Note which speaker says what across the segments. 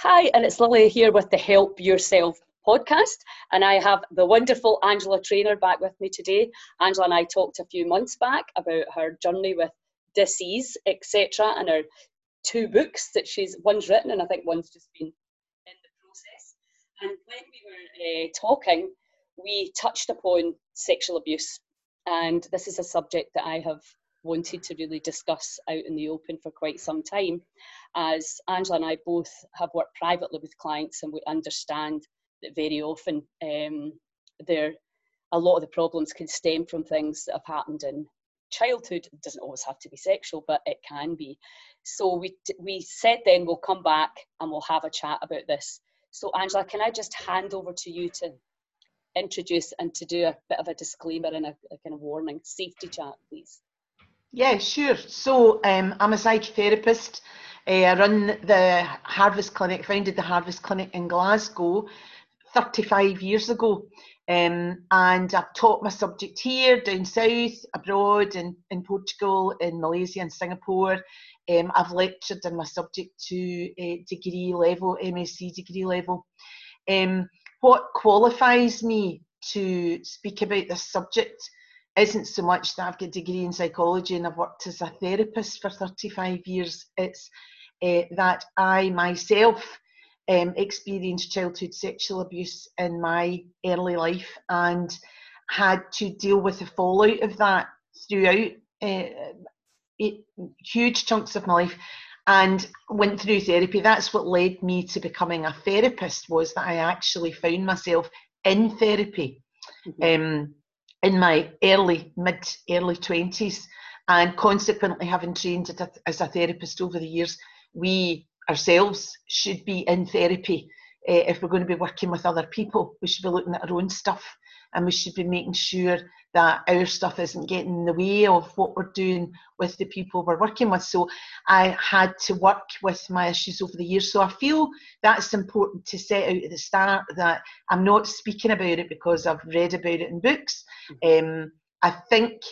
Speaker 1: Hi, and it's Lily here with the Help Yourself podcast. And I have the wonderful Angela Trainer back with me today. Angela and I talked a few months back about her journey with disease, etc., and her two books that she's one's written and I think one's just been in the process. And when we were uh, talking, we touched upon sexual abuse. And this is a subject that I have wanted to really discuss out in the open for quite some time. As Angela and I both have worked privately with clients and we understand that very often um, there a lot of the problems can stem from things that have happened in childhood. It doesn't always have to be sexual, but it can be. So we we said then we'll come back and we'll have a chat about this. So Angela, can I just hand over to you to introduce and to do a bit of a disclaimer and a, a kind of warning, safety chat, please?
Speaker 2: Yeah, sure. So um, I'm a psychotherapist. I run the Harvest Clinic, founded the Harvest Clinic in Glasgow 35 years ago. Um, and I've taught my subject here, down south, abroad, in, in Portugal, in Malaysia, and Singapore. Um, I've lectured in my subject to uh, degree level, MSc degree level. Um, what qualifies me to speak about this subject isn't so much that I've got a degree in psychology and I've worked as a therapist for 35 years. It's uh, that I myself um, experienced childhood sexual abuse in my early life and had to deal with the fallout of that throughout uh, it, huge chunks of my life and went through therapy that's what led me to becoming a therapist was that i actually found myself in therapy mm-hmm. um, in my early mid early 20s and consequently having trained as a therapist over the years we ourselves should be in therapy. Uh, if we're going to be working with other people, we should be looking at our own stuff and we should be making sure that our stuff isn't getting in the way of what we're doing with the people we're working with. So I had to work with my issues over the years. So I feel that's important to set out at the start that I'm not speaking about it because I've read about it in books. Mm-hmm. Um, I think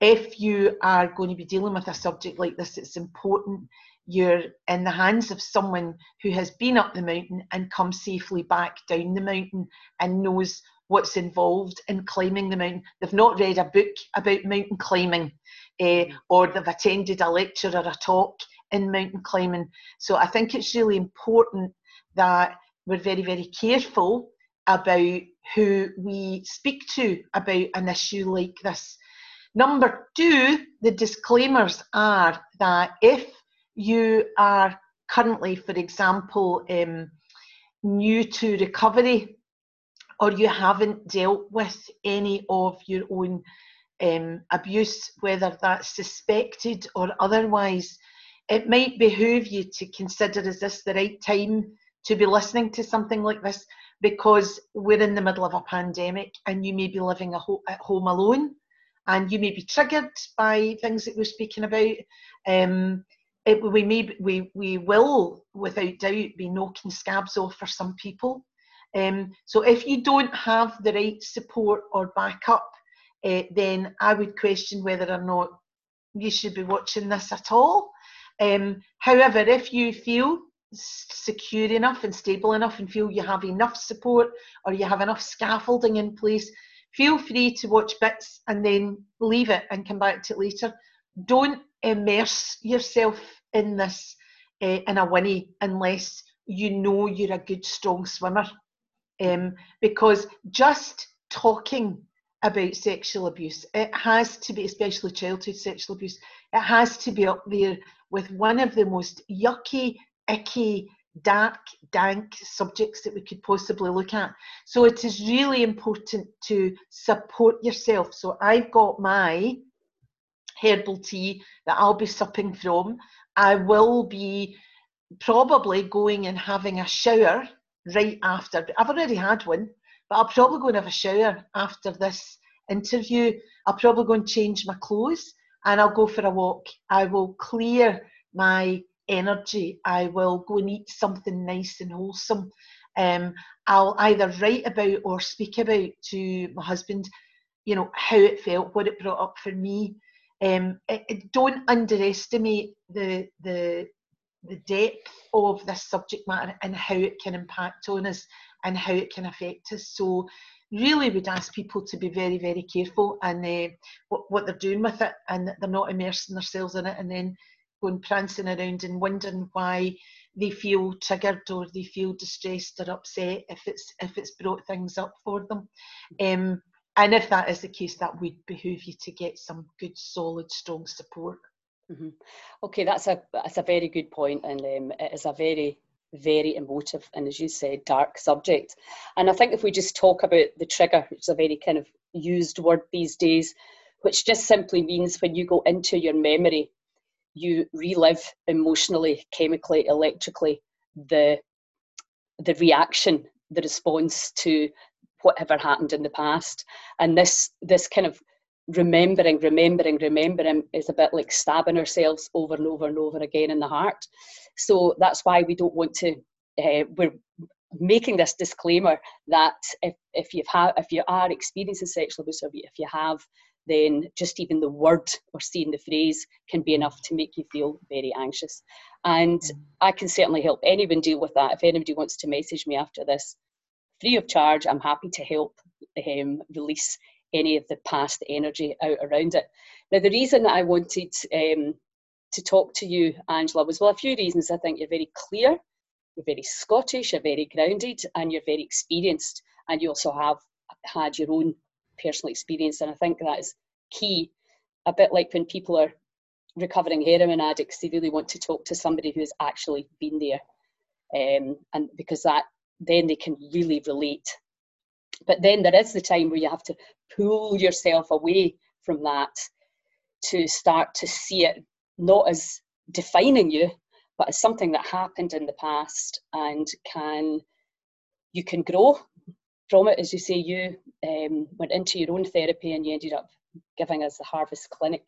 Speaker 2: if you are going to be dealing with a subject like this, it's important you're in the hands of someone who has been up the mountain and come safely back down the mountain and knows what's involved in climbing the mountain. They've not read a book about mountain climbing uh, or they've attended a lecture or a talk in mountain climbing. So I think it's really important that we're very, very careful about who we speak to about an issue like this. Number two, the disclaimers are that if you are currently, for example, um, new to recovery or you haven't dealt with any of your own um, abuse, whether that's suspected or otherwise, it might behoove you to consider is this the right time to be listening to something like this? Because we're in the middle of a pandemic and you may be living ho- at home alone and you may be triggered by things that we're speaking about. Um, it, we may we we will without doubt be knocking scabs off for some people. Um, so if you don't have the right support or backup, uh, then I would question whether or not you should be watching this at all. Um, however, if you feel secure enough and stable enough and feel you have enough support or you have enough scaffolding in place, feel free to watch bits and then leave it and come back to it later. Don't immerse yourself in this uh, in a winnie unless you know you're a good strong swimmer um, because just talking about sexual abuse it has to be especially childhood sexual abuse it has to be up there with one of the most yucky icky dark dank subjects that we could possibly look at so it is really important to support yourself so i've got my herbal tea that I'll be supping from. I will be probably going and having a shower right after. I've already had one, but I'll probably go and have a shower after this interview. I'll probably go and change my clothes and I'll go for a walk. I will clear my energy. I will go and eat something nice and wholesome. Um, I'll either write about or speak about to my husband, you know, how it felt, what it brought up for me, um, it, it, don't underestimate the the the depth of this subject matter and how it can impact on us and how it can affect us. So really would ask people to be very, very careful and uh, what, what they're doing with it and they're not immersing themselves in it and then going prancing around and wondering why they feel triggered or they feel distressed or upset if it's if it's brought things up for them. Um, and if that is the case, that would behoove you to get some good, solid, strong support.
Speaker 1: Mm-hmm. Okay, that's a that's a very good point, and um, it is a very very emotive and, as you said, dark subject. And I think if we just talk about the trigger, which is a very kind of used word these days, which just simply means when you go into your memory, you relive emotionally, chemically, electrically the the reaction, the response to whatever happened in the past. And this this kind of remembering, remembering, remembering is a bit like stabbing ourselves over and over and over again in the heart. So that's why we don't want to. Uh, we're making this disclaimer that if, if you've had if you are experiencing sexual abuse or if you have then just even the word or seeing the phrase can be enough to make you feel very anxious and i can certainly help anyone deal with that if anybody wants to message me after this free of charge i'm happy to help um, release any of the past energy out around it now the reason that i wanted um, to talk to you, Angela, was well, a few reasons. I think you're very clear, you're very Scottish, you're very grounded, and you're very experienced. And you also have had your own personal experience. And I think that is key. A bit like when people are recovering heroin addicts, they really want to talk to somebody who has actually been there. Um, and because that then they can really relate. But then there is the time where you have to pull yourself away from that to start to see it not as defining you, but as something that happened in the past and can you can grow from it. As you say, you um, went into your own therapy and you ended up giving us the Harvest Clinic.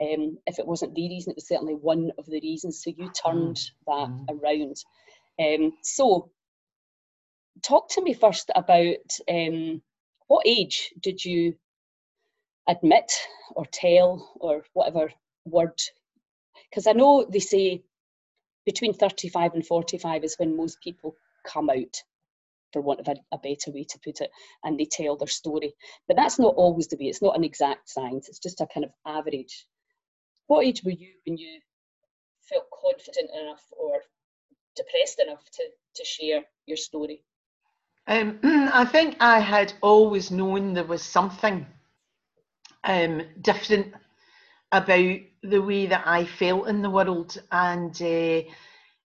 Speaker 1: Um, if it wasn't the reason, it was certainly one of the reasons. So you turned mm. that mm. around. Um, so, talk to me first about um, what age did you admit or tell or whatever word because I know they say between 35 and 45 is when most people come out, for want of a, a, better way to put it, and they tell their story. But that's not always the way, it's not an exact science, it's just a kind of average. What age were you when you felt confident enough or depressed enough to, to share your story?
Speaker 2: Um, I think I had always known there was something um, different about the way that I felt in the world, and uh,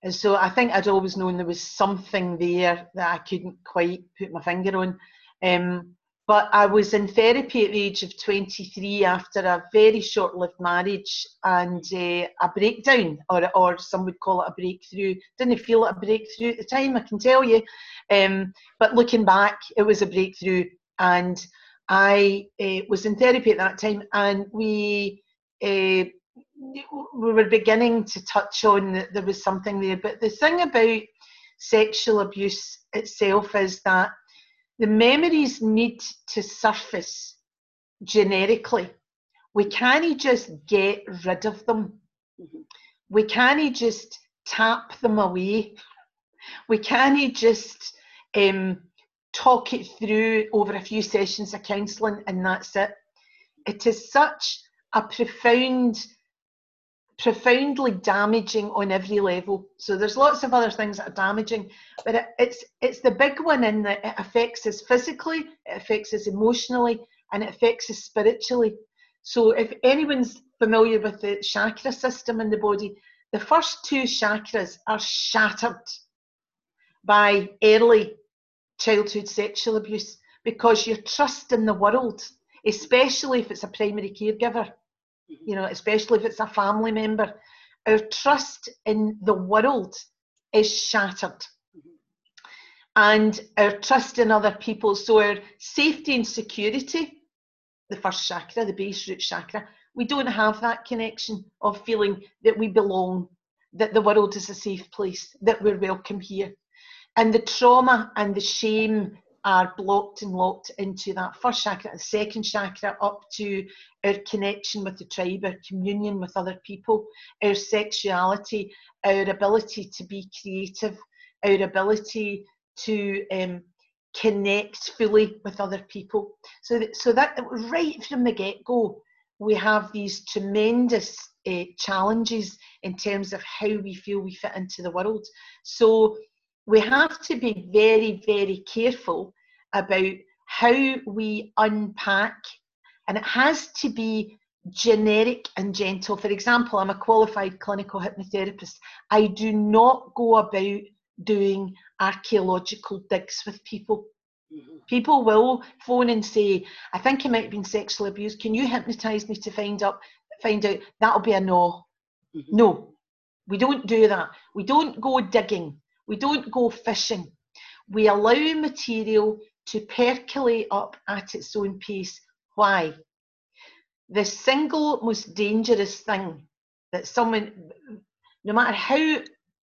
Speaker 2: and so I think I'd always known there was something there that I couldn't quite put my finger on. Um, but I was in therapy at the age of 23 after a very short-lived marriage and uh, a breakdown, or or some would call it a breakthrough. Didn't feel like a breakthrough at the time, I can tell you. Um, but looking back, it was a breakthrough, and I uh, was in therapy at that time, and we uh, we were beginning to touch on that there was something there. But the thing about sexual abuse itself is that the memories need to surface generically. We can't just get rid of them. Mm-hmm. We can't just tap them away. We can't just um, talk it through over a few sessions of counselling and that's it. It is such a profound profoundly damaging on every level. So there's lots of other things that are damaging, but it, it's it's the big one in that it affects us physically, it affects us emotionally, and it affects us spiritually. So if anyone's familiar with the chakra system in the body, the first two chakras are shattered by early childhood sexual abuse because your trust in the world, especially if it's a primary caregiver, you know, especially if it's a family member, our trust in the world is shattered. And our trust in other people, so our safety and security, the first chakra, the base root chakra, we don't have that connection of feeling that we belong, that the world is a safe place, that we're welcome here. And the trauma and the shame are blocked and locked into that first chakra, the second chakra, up to our connection with the tribe, our communion with other people, our sexuality, our ability to be creative, our ability to um, connect fully with other people. So, that, so that right from the get go, we have these tremendous uh, challenges in terms of how we feel we fit into the world. So we have to be very, very careful about how we unpack, and it has to be generic and gentle. For example, I'm a qualified clinical hypnotherapist. I do not go about doing archaeological digs with people. Mm-hmm. People will phone and say, I think I might have been sexually abused. Can you hypnotize me to find up find out? That'll be a no. Mm-hmm. No. We don't do that. We don't go digging. We don't go fishing. We allow material to percolate up at its own pace. Why? The single most dangerous thing that someone, no matter how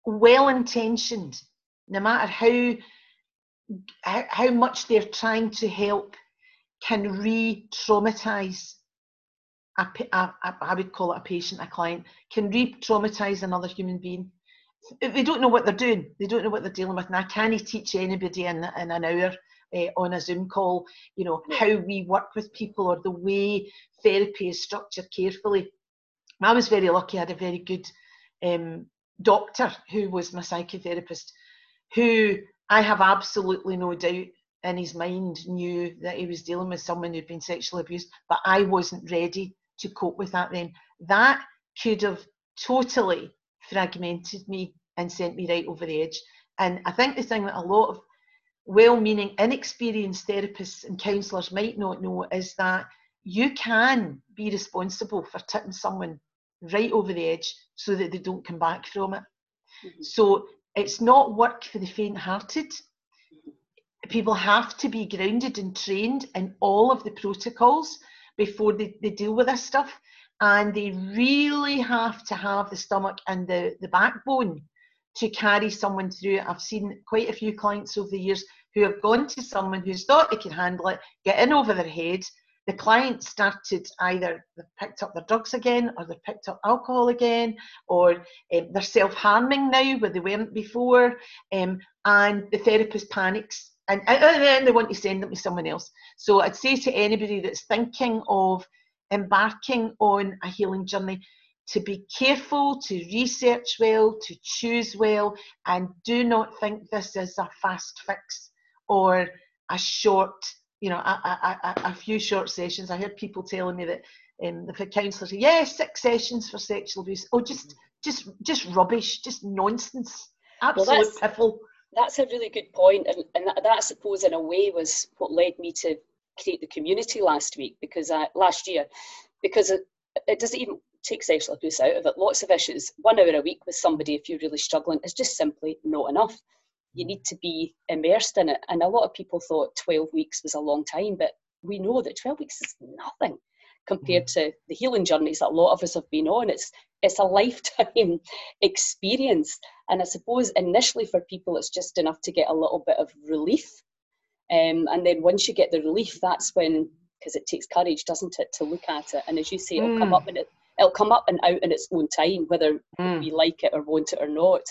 Speaker 2: well intentioned, no matter how, how, much they're trying to help, can re traumatize a, a, a, I would call it a patient, a client, can re traumatize another human being they don't know what they're doing. They don't know what they're dealing with. And I can't teach anybody in, in an hour uh, on a Zoom call, you know, how we work with people or the way therapy is structured carefully. I was very lucky. I had a very good um, doctor who was my psychotherapist, who I have absolutely no doubt in his mind knew that he was dealing with someone who'd been sexually abused, but I wasn't ready to cope with that then. That could have totally fragmented me and sent me right over the edge. And I think the thing that a lot of well meaning, inexperienced therapists and counsellors might not know is that you can be responsible for tipping someone right over the edge so that they don't come back from it. Mm-hmm. So it's not work for the faint hearted. People have to be grounded and trained in all of the protocols before they, they deal with this stuff and they really have to have the stomach and the, the backbone to carry someone through it. I've seen quite a few clients over the years who have gone to someone who's thought they could handle it, get in over their head. The client started either they picked up their drugs again, or they picked up alcohol again, or um, they're self harming now where they weren't before, um, and the therapist panics and, and then they want to send them to someone else. So I'd say to anybody that's thinking of embarking on a healing journey to be careful, to research well, to choose well, and do not think this is a fast fix or a short, you know, a, a, a, a few short sessions. I heard people telling me that um, the counsellors say, yeah, six sessions for sexual abuse. Oh, just, just, just rubbish, just nonsense, absolute well, that's, piffle.
Speaker 1: That's a really good point, and, and that, that, I suppose, in a way, was what led me to create the community last week because I, last year because it, it doesn't even take sexual abuse out of it. Lots of issues. One hour a week with somebody if you're really struggling is just simply not enough. You need to be immersed in it. And a lot of people thought 12 weeks was a long time, but we know that 12 weeks is nothing compared to the healing journeys that a lot of us have been on. It's it's a lifetime experience. And I suppose initially for people it's just enough to get a little bit of relief um, and then once you get the relief, that's when, because it takes courage, doesn't it, to look at it. And as you say, it'll mm. come up and it, it'll come up and out in its own time, whether mm. we like it or want it or not.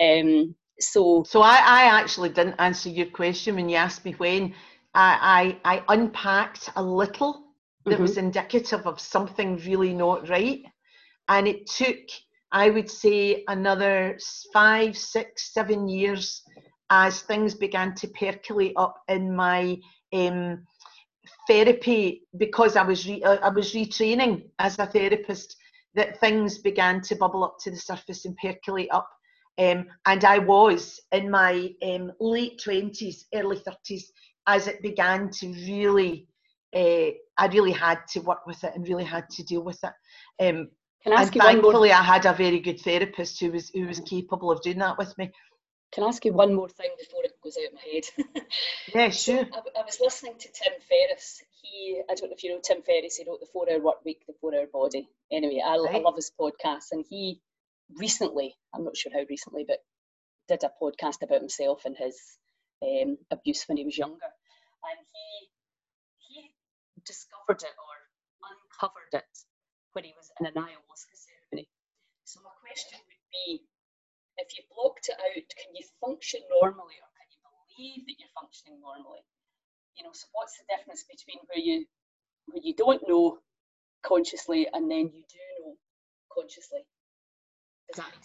Speaker 1: Um, so,
Speaker 2: so I, I actually didn't answer your question when you asked me when. I, I, I unpacked a little that mm-hmm. was indicative of something really not right, and it took, I would say, another five, six, seven years as things began to percolate up in my um, therapy because I was re- uh, I was retraining as a therapist that things began to bubble up to the surface and percolate up. Um, and I was in my um, late 20s, early 30s, as it began to really, uh, I really had to work with it and really had to deal with it. Um, Can I ask and you thankfully, I had a very good therapist who was who was capable of doing that with me.
Speaker 1: Can I ask you one more thing before it goes out of my head?
Speaker 2: yeah, sure.
Speaker 1: I, I, was listening to Tim Ferriss. He, I don't know if you know Tim Ferriss. He wrote the Four Hour Work Week, the Four Hour Body. Anyway, I, right. I love his podcast, and he recently, I'm not sure how recently, but did a podcast about himself and his um, abuse when he was younger. and he he discovered it or uncovered it when he was in an ayahuasca ceremony. So my question would be, if you blocked it out, can you function normally or believe that you're functioning normally? You know, so what's the difference between where you where you don't know consciously and then you do know consciously?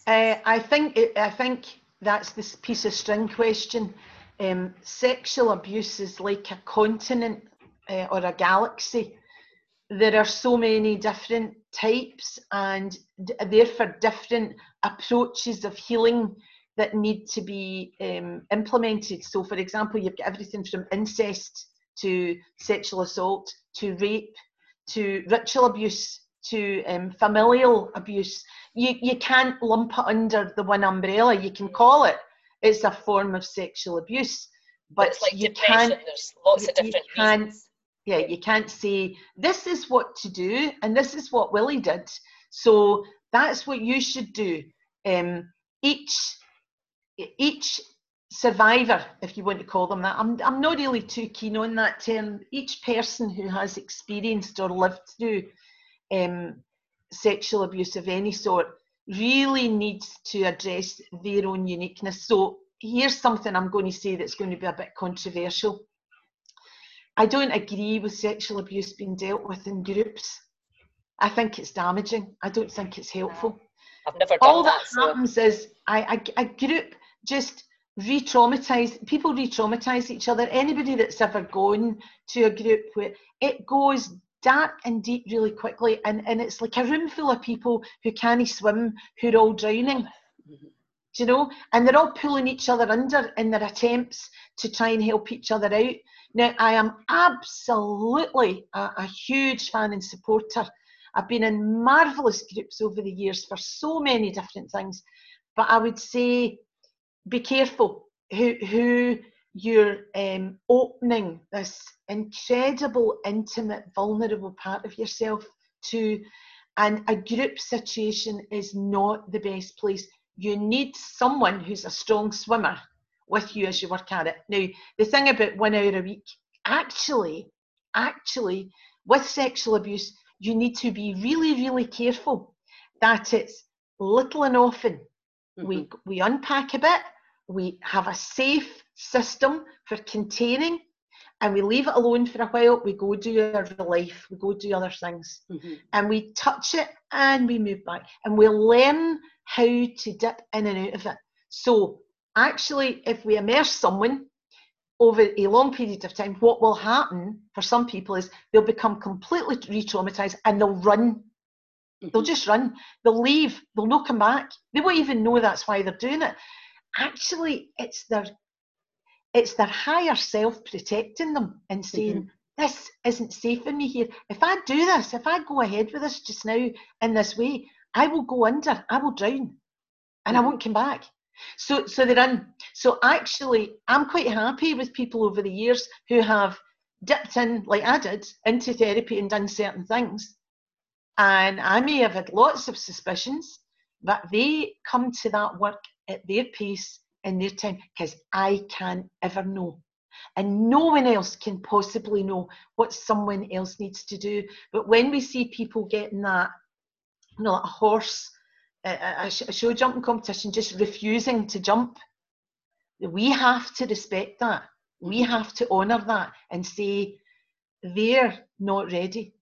Speaker 2: Uh, I think it, I think that's this piece of string question. Um, sexual abuse is like a continent uh, or a galaxy. There are so many different types and d- therefore different approaches of healing that need to be um, implemented. So, for example, you've got everything from incest to sexual assault to rape to ritual abuse to um, familial abuse. You, you can't lump it under the one umbrella. You can call it it's a form of sexual abuse, but
Speaker 1: like
Speaker 2: you
Speaker 1: depression,
Speaker 2: can't
Speaker 1: there's lots of
Speaker 2: you
Speaker 1: different
Speaker 2: can't-
Speaker 1: reasons.
Speaker 2: yeah, you can't say this is what to do and this is what Willie did. So that's what you should do. Um, each each survivor, if you want to call them that, I'm I'm not really too keen on that term. Each person who has experienced or lived through um, sexual abuse of any sort really needs to address their own uniqueness. So here's something I'm going to say that's going to be a bit controversial. I don't agree with sexual abuse being dealt with in groups. I think it's damaging. I don't think it's helpful.
Speaker 1: I've never done
Speaker 2: All
Speaker 1: that.
Speaker 2: that
Speaker 1: so
Speaker 2: happens is I, a, a group just re-traumatize people re-traumatize each other. Anybody that's ever gone to a group where it goes dark and deep really quickly and, and it's like a room full of people who can't swim, who're all drowning.
Speaker 1: Mhm.
Speaker 2: Do you know? And they're all pulling each other under in their attempts to try and help each other out. Now, I am absolutely a, a huge fan and supporter. I've been in marvellous groups over the years for so many different things, but I would say be careful who, who you're um, opening this incredible, intimate, vulnerable part of yourself to. And a group situation is not the best place. You need someone who's a strong swimmer with you as you work at it. Now, the thing about one hour a week, actually, actually, with sexual abuse, you need to be really, really careful that it's little and often. We,
Speaker 1: Mhm.
Speaker 2: we unpack a bit, we have a safe system for containing, and we leave it alone for a while. We go do our life, we go do other things
Speaker 1: Mhm.
Speaker 2: and we touch it and we move back and we learn how to dip in and out of it. So, actually, if we immerse someone over a long period of time, what will happen for some people is they'll become completely re traumatized and they'll run. They'll
Speaker 1: Mhm.
Speaker 2: just run. They'll leave. They'll not come back. They won't even know that's why they're doing it. Actually, it's their it's their higher self protecting them and saying, this isn't safe for me here. If I do this, if I go ahead with this just now in this way, I will go under, I will drown, and I
Speaker 1: Mhm.
Speaker 2: won't come back. So, so they're in. So actually, I'm quite happy with people over the years who have dipped in, like I did, into therapy and done certain things. And I may have had lots of suspicions, but they come to that work at their pace in their time because I can't ever know. And no one else can possibly know what someone else needs to do. But when we see people getting that, you know, like a horse, a, a, show jumping competition, just refusing to jump, we have to respect that. We have to honour that and say they're not ready.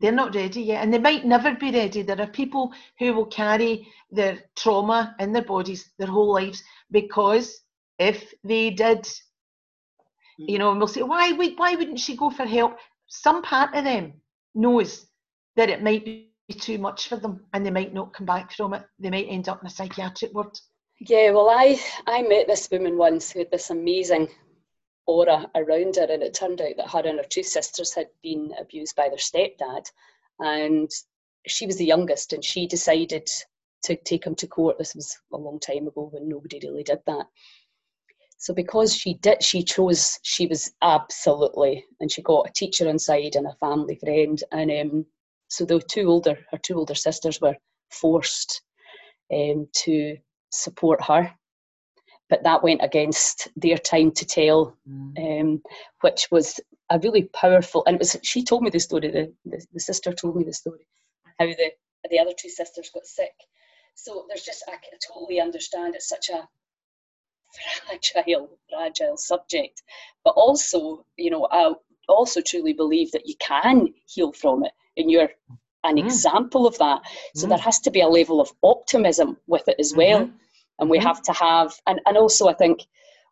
Speaker 2: They're not ready yet, and they might never be ready. There are people who will carry their trauma in their bodies their whole lives because if they did, mm. you know, and we'll say, why, would- why wouldn't she go for help? Some part of them knows that it might be too much for them and they might not come back from it. They might end up in a psychiatric ward.
Speaker 1: Yeah, well, I I met this woman once who had this amazing aura around her, and it turned out that her and her two sisters had been abused by their stepdad, and she was the youngest, and she decided to take him to court. This was a long time ago when nobody really did that. So because she did, she chose. She was absolutely, and she got a teacher inside and a family friend, and um, so the two older, her two older sisters were forced um, to support her but that went against their time to tell, mm. um, which was a really powerful. And it was she told me the story. The, the, the sister told me the story how the the other two sisters got sick. So there's just I, I totally understand it's such a fragile, fragile subject, but also you know I also truly believe that you can heal from it, and you're an mm. example of that. So mm. there has to be a level of optimism with it as well. And we mm-hmm. have to have and, and also i think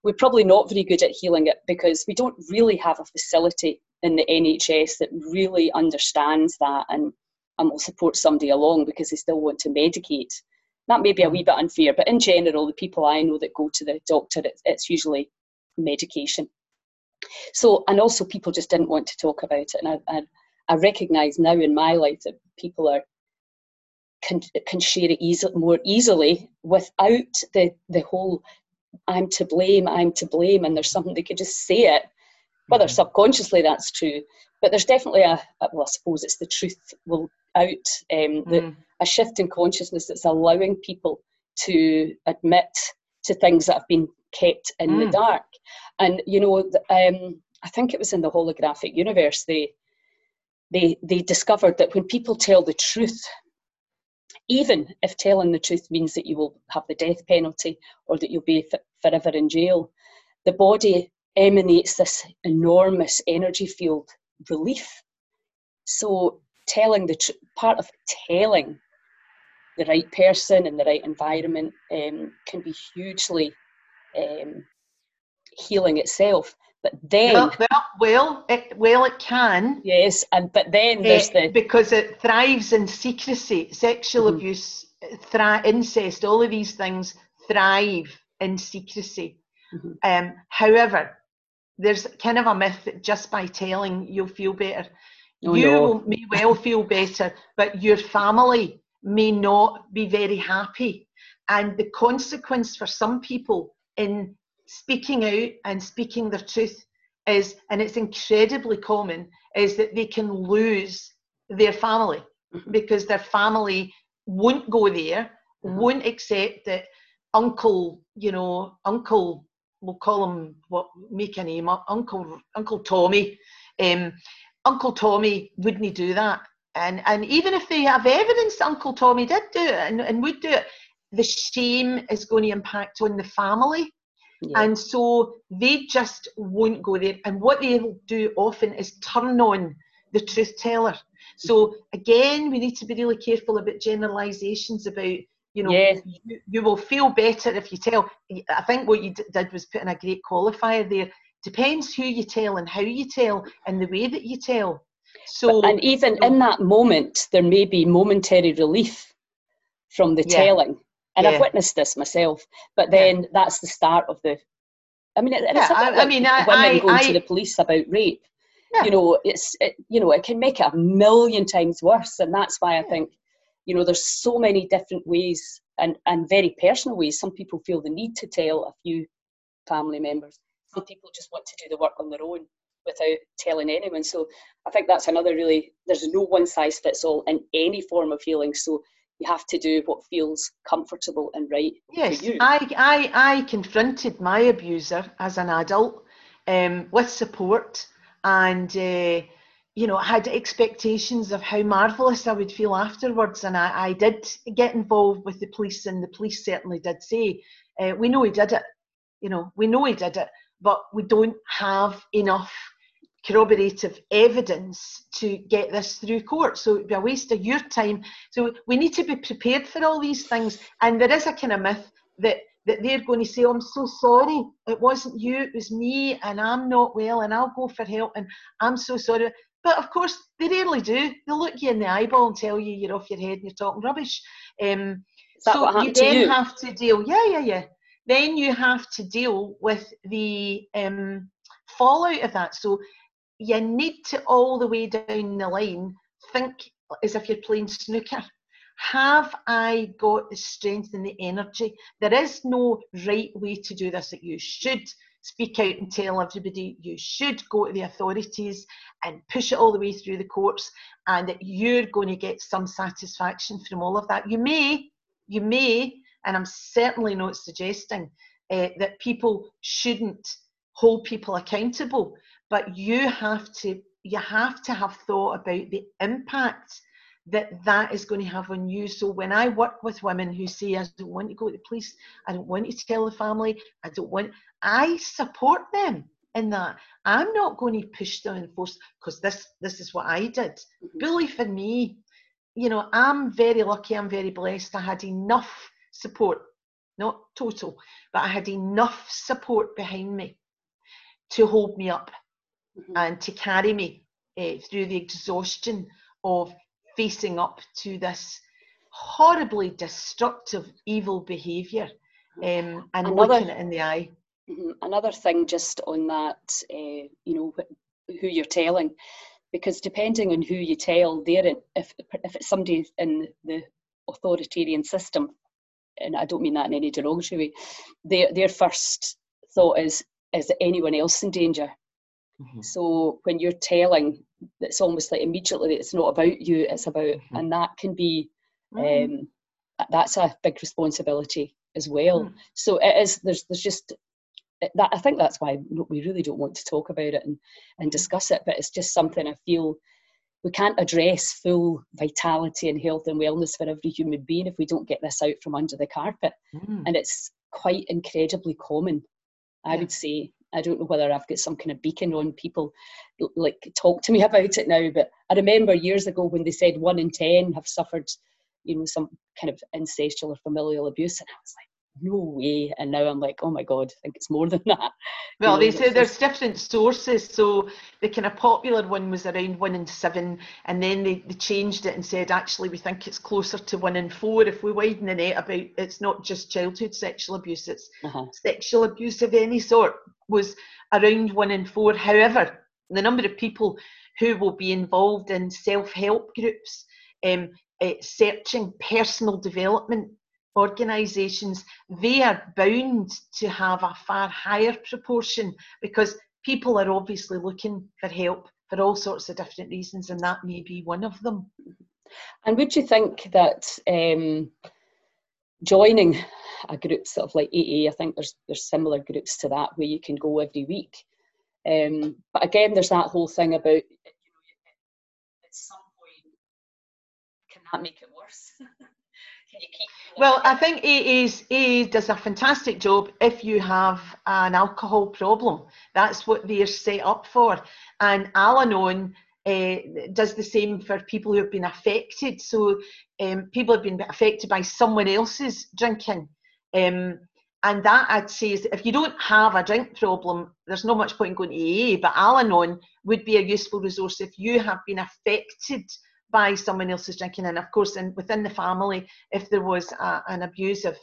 Speaker 1: we're probably not very good at healing it because we don't really have a facility in the nhs that really understands that and and will support somebody along because they still want to medicate that may be a wee mm-hmm. bit unfair but in general the people i know that go to the doctor it's, it's usually medication so and also people just didn't want to talk about it and I, I, I recognize now in my life that people are can can share it easy, more easily without the the whole I'm to blame, I'm to blame, and there's something they could just say it, whether mm-hmm. subconsciously that's true. But there's definitely a, well, I suppose it's the truth will out, um, the, mm. a shift in consciousness that's allowing people to admit to things that have been kept in mm. the dark. And you know, um, I think it was in the holographic universe they they they discovered that when people tell the truth even if telling the truth means that you will have the death penalty or that you'll be forever in jail. The body emanates this enormous energy field relief. So, telling the tr- part of telling the right person in the right environment um, can be hugely um, healing itself. But then,
Speaker 2: well, well, well, it, well, it can.
Speaker 1: Yes, and but then there's uh, the
Speaker 2: because it thrives in secrecy. Sexual mm-hmm. abuse, thri- incest, all of these things thrive in secrecy. Mm-hmm. Um, however, there's kind of a myth that just by telling you'll feel better. Oh, you no. may well feel better, but your family may not be very happy. And the consequence for some people in speaking out and speaking their truth is, and it's incredibly common, is that they can lose their family mm-hmm. because their family won't go there, mm-hmm. won't accept that uncle, you know, uncle, we'll call him what make a name up, Uncle Uncle Tommy. Um, Uncle Tommy wouldn't do that. And and even if they have evidence Uncle Tommy did do it and, and would do it, the shame is going to impact on the family. Yeah. And so they just won't go there. And what they'll do often is turn on the truth teller. So mm-hmm. again, we need to be really careful about generalizations about, you know, yeah. you, you, will feel better if you tell. I think what you d- did was put in a great qualifier there. Depends who you tell and how you tell and the way that you tell. So
Speaker 1: and even in that moment, there may be momentary relief from the yeah. telling and yeah. I've witnessed this myself. But then yeah. that's the start of the. I mean, it, yeah, it's I, like I mean, I, women I, going to the police about rape. You know, it's it, you know it can make it a million times worse, and that's why I think you know there's so many different ways and and very personal ways. Some people feel the need to tell a few family members. Some people just want to do the work on their own without telling anyone. So I think that's another really. There's no one size fits all in any form of healing. So you have to do what feels comfortable and right
Speaker 2: yes, I, I, I confronted my abuser as an adult um, with support and, uh, you know, I had expectations of how marvellous I would feel afterwards. And I, I did get involved with the police, and the police certainly did say, uh, we know he did it. You know, we know he did it, but we don't have enough corroborative evidence to get this through court. So it'd be a waste of your time. So we need to be prepared for all these things. And there is a kind of myth that that they're going to say, oh, I'm so sorry, it wasn't you, it was me, and I'm not well, and I'll go for help, and I'm so sorry. But of course, they rarely do. They'll look you in the eyeball and tell you you're off your head and you're talking rubbish. Um, so you then you? have to deal, yeah, yeah, yeah. Then you have to deal with the um, fallout of that. So you need to all the way down the line think as if you're playing snooker. Have I got the strength and the energy? There is no right way to do this. That you should speak out and tell everybody. You should go to the authorities and push it all the way through the courts, and that you're going to get some satisfaction from all of that. You may, you may, and I'm certainly not suggesting uh, that people shouldn't hold people accountable, but you have to you have to have thought about the impact that that is going to have on you. So when I work with women who say, I don't want to go to the police, I don't want to tell the family, I don't want, I support them in that. I'm not going to push them and force, because this, this is what I did. Mm-hmm. Bully for me, you know, I'm very lucky, I'm very blessed. I had enough support, not total, but I had enough support behind me to hold me up mm-hmm. and to carry me uh, through the exhaustion of facing up to this horribly destructive, evil behaviour um, and another, looking it in the eye.
Speaker 1: Mm-hmm, another thing, just on that, uh, you know, who you're telling, because depending on who you tell, there, if if it's somebody in the authoritarian system, and I don't mean that in any derogatory way, their their first thought is is anyone else in danger? Mm-hmm. So when you're telling, it's almost like immediately it's not about you, it's about, mm-hmm. and that can be, mm. um, that's a big responsibility as well. Mm. So it is. There's there's just that. I think that's why we really don't want to talk about it and and mm-hmm. discuss it. But it's just something I feel we can't address full vitality and health and wellness for every human being if we don't get this out from under the carpet. Mm. And it's quite incredibly common, I yeah. would say, I don't know whether I've got some kind of beacon on people like talk to me about it now, but I remember years ago when they said one in ten have suffered, you know, some kind of incestual or familial abuse, and I was like, no way. And now I'm like, oh my God, I think it's more than that.
Speaker 2: Well, you know, they say there's different sources. So the kind of popular one was around one in seven, and then they, they changed it and said, actually, we think it's closer to one in four. If we widen the net about it's not just childhood sexual abuse, it's uh-huh. sexual abuse of any sort was around one in four. However, the number of people who will be involved in self help groups, um, uh, searching personal development organisations, they are bound to have a far higher proportion because people are obviously looking for help for all sorts of different reasons, and that may be one of them.
Speaker 1: And would you think that um, joining a group sort of like AA, I think there's there's similar groups to that where you can go every week. Um, but again, there's that whole thing about you know, at some point, can that make it worse?
Speaker 2: well, I think AA's, AA does a fantastic job if you have an alcohol problem. That's what they're set up for. And Al Anon uh, does the same for people who have been affected. So um, people have been affected by someone else's drinking. Um, and that I'd say is if you don't have a drink problem, there's not much point in going to AA, but Al Anon would be a useful resource if you have been affected by someone else's drinking. And of course, in, within the family, if there was a, an abusive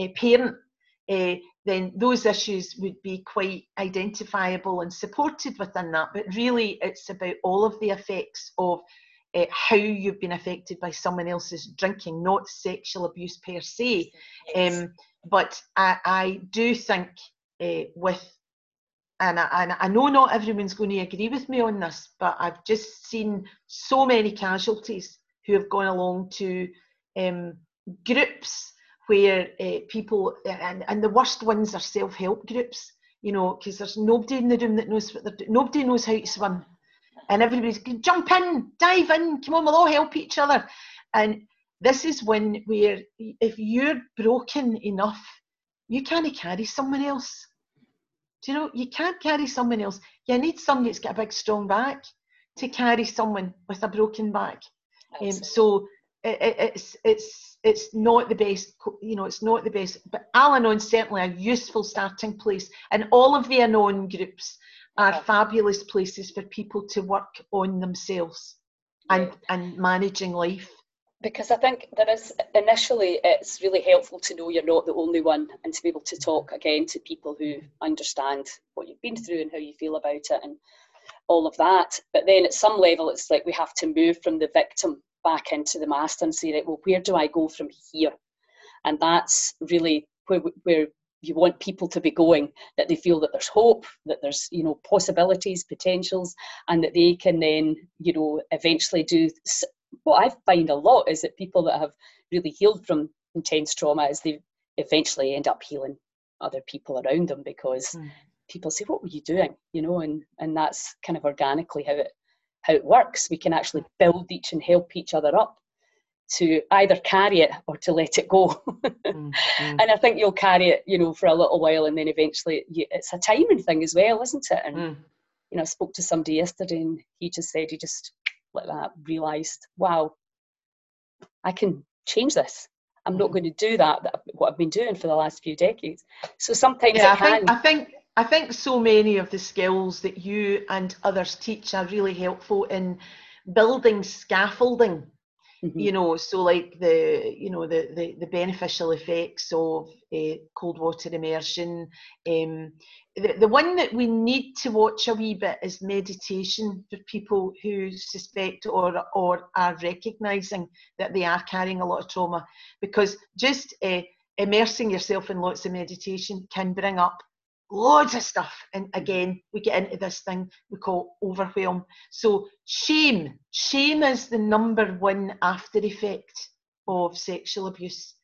Speaker 2: uh, parent, uh, then those issues would be quite identifiable and supported within that. But really, it's about all of the effects of uh, how you've been affected by someone else's drinking, not sexual abuse per se. Um, but I, I, do think with, and I, and I know not everyone's going to agree with me on this, but I've just seen so many casualties who have gone along to um, groups where uh, people, and, and the worst ones are self help groups, you know, because there's nobody in the room that knows what they're nobody knows how to swim and everybody's going jump in, dive in, come on, we'll all help each other. And this is when we're, if you're broken enough, you can't carry someone else. Do you know, you can't carry someone else. You need somebody that's got a big strong back to carry someone with a broken back. Um, so it, it, it's it's it's not the best, you know, it's not the best. But Al Anon certainly a useful starting place, and all of the Anon groups are fabulous places for people to work on themselves and, and managing life.
Speaker 1: Because I think there is initially it's really helpful to know you're not the only one and to be able to talk again to people who understand what you've been through and how you feel about it and all of that. But then at some level it's like we have to move from the victim back into the master and say, right, well, where do I go from here? And that's really where, where you want people to be going that they feel that there's hope that there's you know possibilities potentials and that they can then you know eventually do what i find a lot is that people that have really healed from intense trauma is they eventually end up healing other people around them because mm. people say, "What were you doing?" You know, and and that's kind of organically how it how it works. We can actually build each and help each other up to either carry it or to let it go. mm, And I think you'll carry it, you know, for a little while, and then eventually you, it's a timing thing as well, isn't it? And mm. you know, I spoke to somebody yesterday, and he just said he just like that realised, wow, I can change this. I'm not mm. going to do that, that what I've been doing for the last few decades. So sometimes
Speaker 2: yeah, I think I think I think so many of the skills that you and others teach are really helpful in building scaffolding Mm-hmm. You know, so like the you know the the, the beneficial effects of uh, cold water immersion. Um, the, the one that we need to watch a wee bit is meditation for people who suspect or or are recognizing that they are carrying a lot of trauma, because just uh, immersing yourself in lots of meditation can bring up loads of stuff. And again, we get into this thing we call overwhelm. So, shame. Shame is the number one after effect of sexual abuse.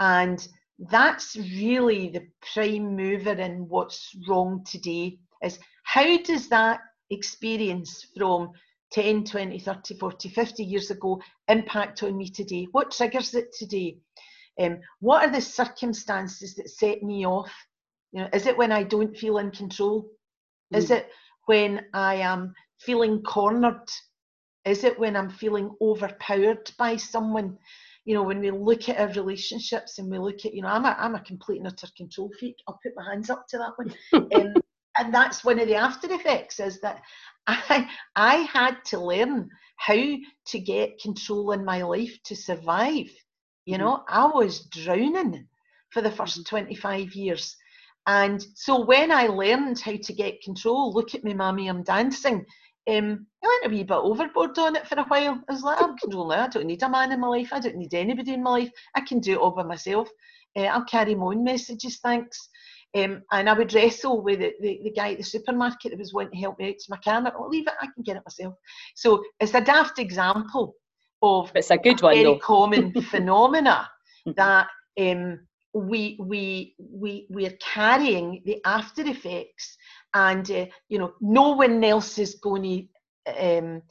Speaker 2: And that's really the prime mover in what's wrong today is how does that experience from 10, 20, 30, 40, 50 years ago impact on me today? What triggers it today? Um, what are the circumstances that set me off you know, is it when I don't feel in control? Mm. Is it when I am feeling cornered? Is it when I'm feeling overpowered by someone? You know, when we look at our relationships and we look at, you know, I'm a, I'm a complete and utter control freak. I'll put my hands up to that one. um, and that's one of the after effects is that I, I had to learn how to get control in my life to survive. You mm-hmm. know, I was drowning for the first mm-hmm. 25 years. And so when I learned how to get control, look at me, mommy, I'm dancing. Um, I went a wee bit overboard on it for a while. I was like, I'm controlling I don't need a man in my life. I don't need anybody in my life. I can do it all by myself. Uh, I'll carry my own messages, thanks. Um, and I would wrestle with the, the, the, guy at the supermarket that was wanting to help me out to my car. I'll leave it, I can get it myself. So it's a daft example of
Speaker 1: it's a good one,
Speaker 2: very
Speaker 1: though.
Speaker 2: common phenomena that um, we we we we're carrying the after effects and uh, you know no one else is going to um,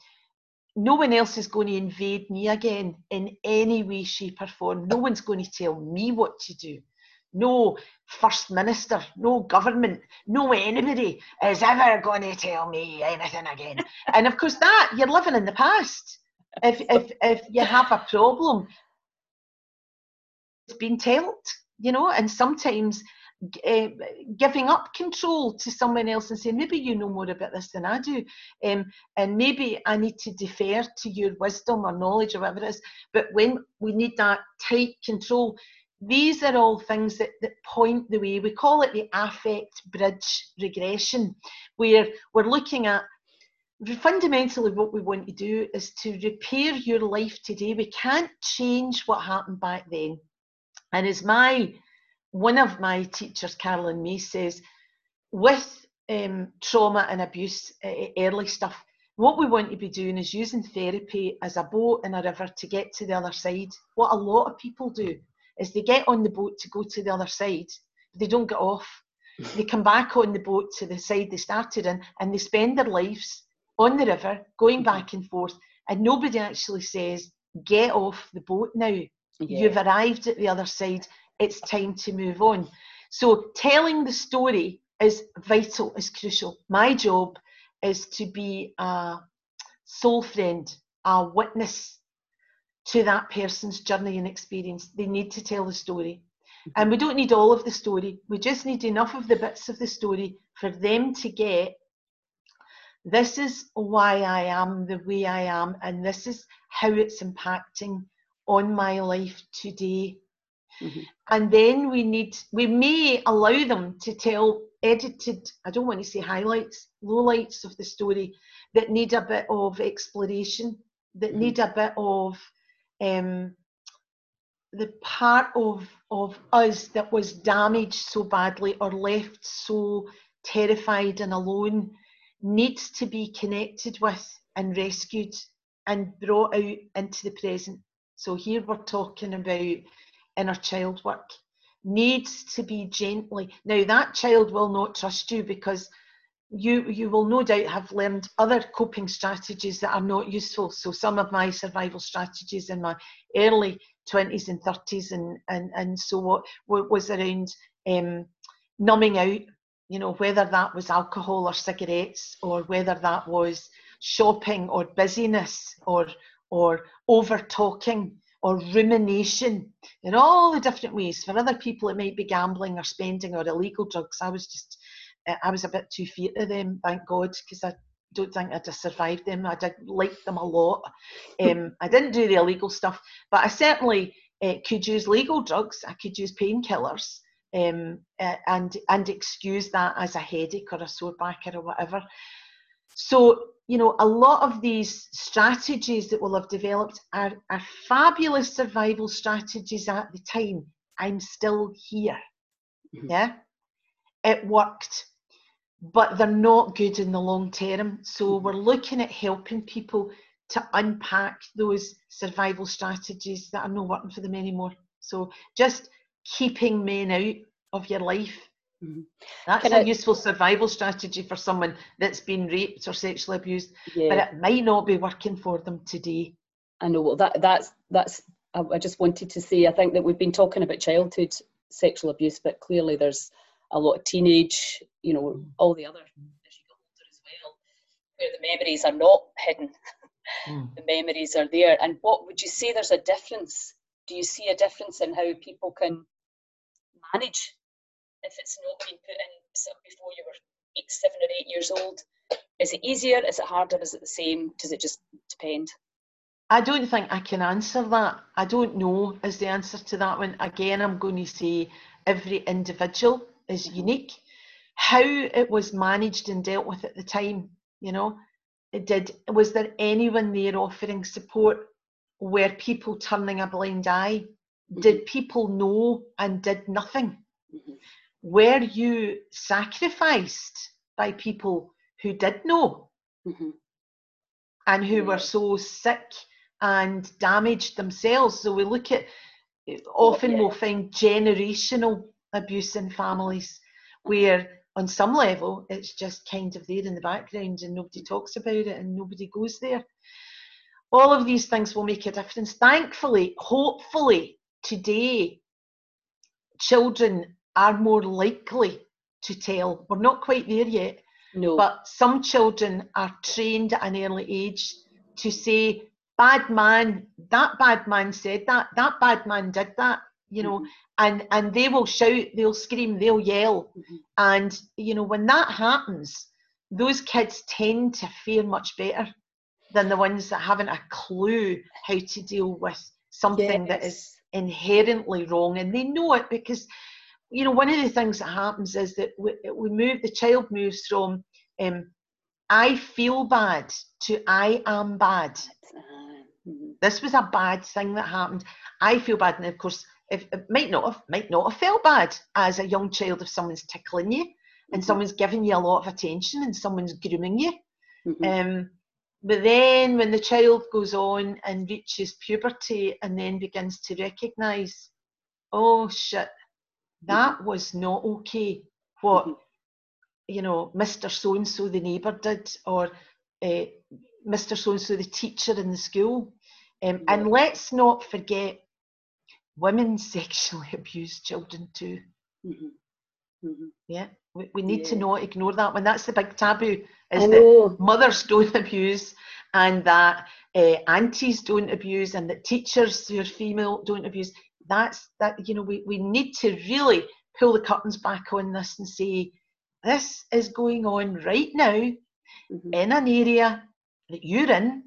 Speaker 2: no one else is going to invade me again in any way shape or form. No one's going to tell me what to do. No first minister no government no anybody is ever going to tell me anything again. And of course that you're living in the past. If if if you have a problem it's been told you know, and sometimes uh, giving up control to someone else and saying, maybe you know more about this than I do, um, and maybe I need to defer to your wisdom or knowledge or whatever it is. But when we need that tight control, these are all things that, that point the way. We call it the affect bridge regression, where we're looking at fundamentally what we want to do is to repair your life today. We can't change what happened back then. And as my one of my teachers, Carolyn May, says, with um, trauma and abuse, uh, early stuff, what we want to be doing is using therapy as a boat in a river to get to the other side. What a lot of people do is they get on the boat to go to the other side, but they don't get off. They come back on the boat to the side they started in and they spend their lives on the river going mm-hmm. back and forth, and nobody actually says, Get off the boat now. Yeah. You've arrived at the other side. It's time to move on. So telling the story is vital, is crucial. My job is to be a soul friend, a witness to that person's journey and experience. They need to tell the story. Mm-hmm. And we don't need all of the story. We just need enough of the bits of the story for them to get this is why I am the way I am, and this is how it's impacting on my life today. Mm-hmm. And then we need, we may allow them to tell edited, I don't want to say highlights, lowlights of the story that need a bit of exploration, that mm-hmm. need a bit of um, the part of of us that was damaged so badly or left so terrified and alone needs to be connected with and rescued and brought out into the present so here we're talking about inner child work. needs to be gently. Now, that child will not trust you because you you will no doubt have learned other coping strategies that are not useful. So some of my survival strategies in my early 20s and 30s and and, and so what what was around um, numbing out, you know, whether that was alcohol or cigarettes or whether that was shopping or busyness or or over talking or rumination in all the different ways. For other people, it might be gambling or spending or illegal drugs. I was just, I was a bit too fear of them, thank God, because I don't think I'd have survived them. I did like them a lot. Um, I didn't do the illegal stuff, but I certainly uh, could use legal drugs. I could use painkillers. Um, uh, and and excuse that as a headache or a sore back or whatever. So you know, a lot of these strategies that we'll have developed are, are fabulous survival strategies at the time. I'm still here. Mm-hmm. Yeah. It worked, but they're not good in the long term. So mm-hmm. we're looking at helping people to unpack those survival strategies that are not working for them anymore. So just keeping men out of your life Mm-hmm. That's Can a I, useful survival strategy for someone that's been raped or sexually abused, yeah. but it might not be working for them today.
Speaker 1: I know. Well, that that's that's. I, I just wanted to say. I think that we've been talking about childhood sexual abuse, but clearly there's a lot of teenage. You know, mm. all the other as you get older as well, where the memories are not hidden. Mm. the memories are there. And what would you say? There's a difference. Do you see a difference in how people can manage if it's not been put in before you were eight, seven or eight years old? Is it easier? Is it harder? Is it the same? Does it just depend?
Speaker 2: I don't think I can answer that. I don't know is the answer to that one. Again, I'm going to say every individual is mm-hmm. unique. How it was managed and dealt with at the time, you know, it did. Was there anyone there offering support? Were people turning a blind eye? Mm-hmm. Did people know and did nothing? Mm-hmm were you sacrificed by people who did know mm-hmm. and who were mm-hmm. so sick and damaged themselves? So we look at eh, often yeah. we'll find generational abuse in families mm-hmm. where on some level it's just kind of there in the background and nobody talks about it and nobody goes there all of these things will make a difference thankfully hopefully today children are more likely to tell. We're not quite there yet.
Speaker 1: No.
Speaker 2: But some children are trained at an early age to say, bad man, that bad man said that, that bad man did that, you know, mm-hmm. and, and they will shout, they'll scream, they'll yell. Mm-hmm. And, you know, when that happens, those kids tend to fare much better than the ones that haven't a clue how to deal with something yes. that is inherently wrong and they know it because you know, one of the things that happens is that we, we move, the child moves from um, I feel bad to I am bad. Mm-hmm. This was a bad thing that happened. I feel bad, and of course, if it might not have might not have felt bad as a young child if someone's tickling you and mm-hmm. someone's giving you a lot of attention and someone's grooming you. Mm-hmm. Um, but then when the child goes on and reaches puberty and then begins to recognise, oh shit, that was not okay. What mm-hmm. you know, Mr. So and so the neighbour did, or uh, Mr. So and so the teacher in the school. Um, yeah. And let's not forget, women sexually abuse children too. Mm-hmm. Mm-hmm. Yeah, we, we need yeah. to not ignore that one. That's the big taboo: is that mothers don't abuse, and that uh, aunties don't abuse, and that teachers who are female don't abuse that's that you know we, we need to really pull the curtains back on this and say this is going on right now mm-hmm. in an area that you're in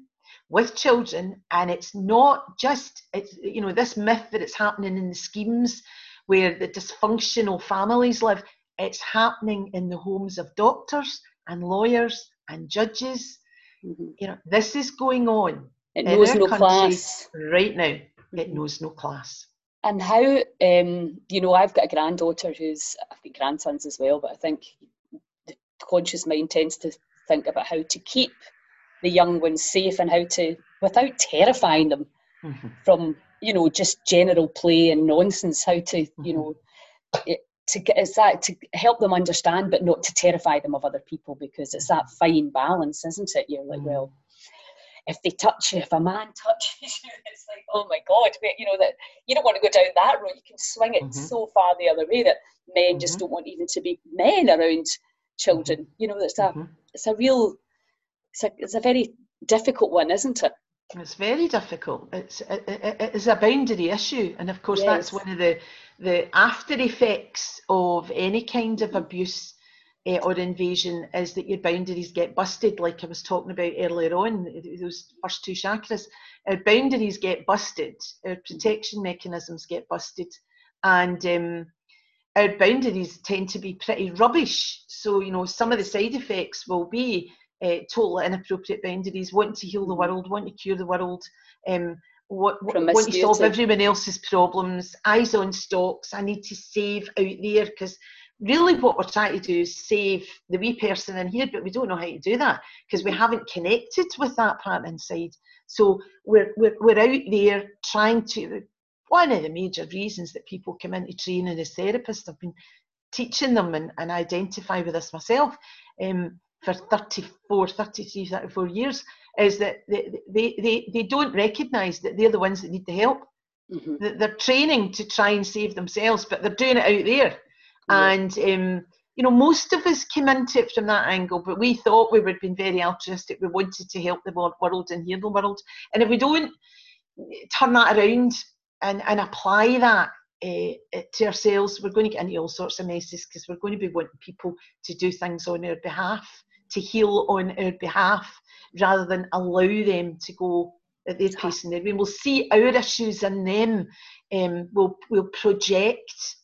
Speaker 2: with children and it's not just it's you know this myth that it's happening in the schemes where the dysfunctional families live it's happening in the homes of doctors and lawyers and judges. Mm-hmm. you know this is going on
Speaker 1: it knows no class.
Speaker 2: right now. It knows no class
Speaker 1: and how, um, you know, I've got a granddaughter who's, I've got grandsons as well, but I think the conscious mind tends to think about how to keep the young ones safe and how to, without terrifying them mm-hmm. from, you know, just general play and nonsense, how to, mm-hmm. you know, it, to it's that to help them understand, but not to terrify them of other people because it's that fine balance, isn't it? You're like, mm. well, if they touch you, if a man touches you, it's like, oh my God, you know that you don't want to go down that road. You can swing it mm-hmm. so far the other way that men mm-hmm. just don't want even to be men around children. You know, it's a mm-hmm. it's a real it's a it's a very difficult one, isn't it?
Speaker 2: It's very difficult. It's it, it is a boundary issue, and of course yes. that's one of the the after effects of any kind of abuse uh, or invasion is that your boundaries get busted, like I was talking about earlier on. Those first two chakras, our boundaries get busted, our protection mechanisms get busted, and um, our boundaries tend to be pretty rubbish. So you know some of the side effects will be uh, totally inappropriate boundaries, wanting to heal the mm-hmm. world, wanting to cure the world, um, what, want to solve everyone else's problems, eyes on stocks, I need to save out there because really what we're trying to do is save the wee person in here, but we don't know how to do that because we haven't connected with that part inside. So we're, we're, we're out there trying to, one of the major reasons that people come into training as therapists, I've been teaching them and, and identify with this myself, um, for 34, 33, 34 years is that they, they, they, they don't recognise that they're the ones that need the help. Mm-hmm. They're training to try and save themselves, but they're doing it out there. And, um, you know, most of us came into it from that angle, but we thought we were being very altruistic. We wanted to help the world and heal the world. And if we don't turn that around and, and apply that uh, to ourselves, we're going to get into all sorts of messes because we're going to be wanting people to do things on our behalf to heal on our behalf rather than allow them to go at their pace and their way. We'll see our issues in them. Um, we'll, we'll project,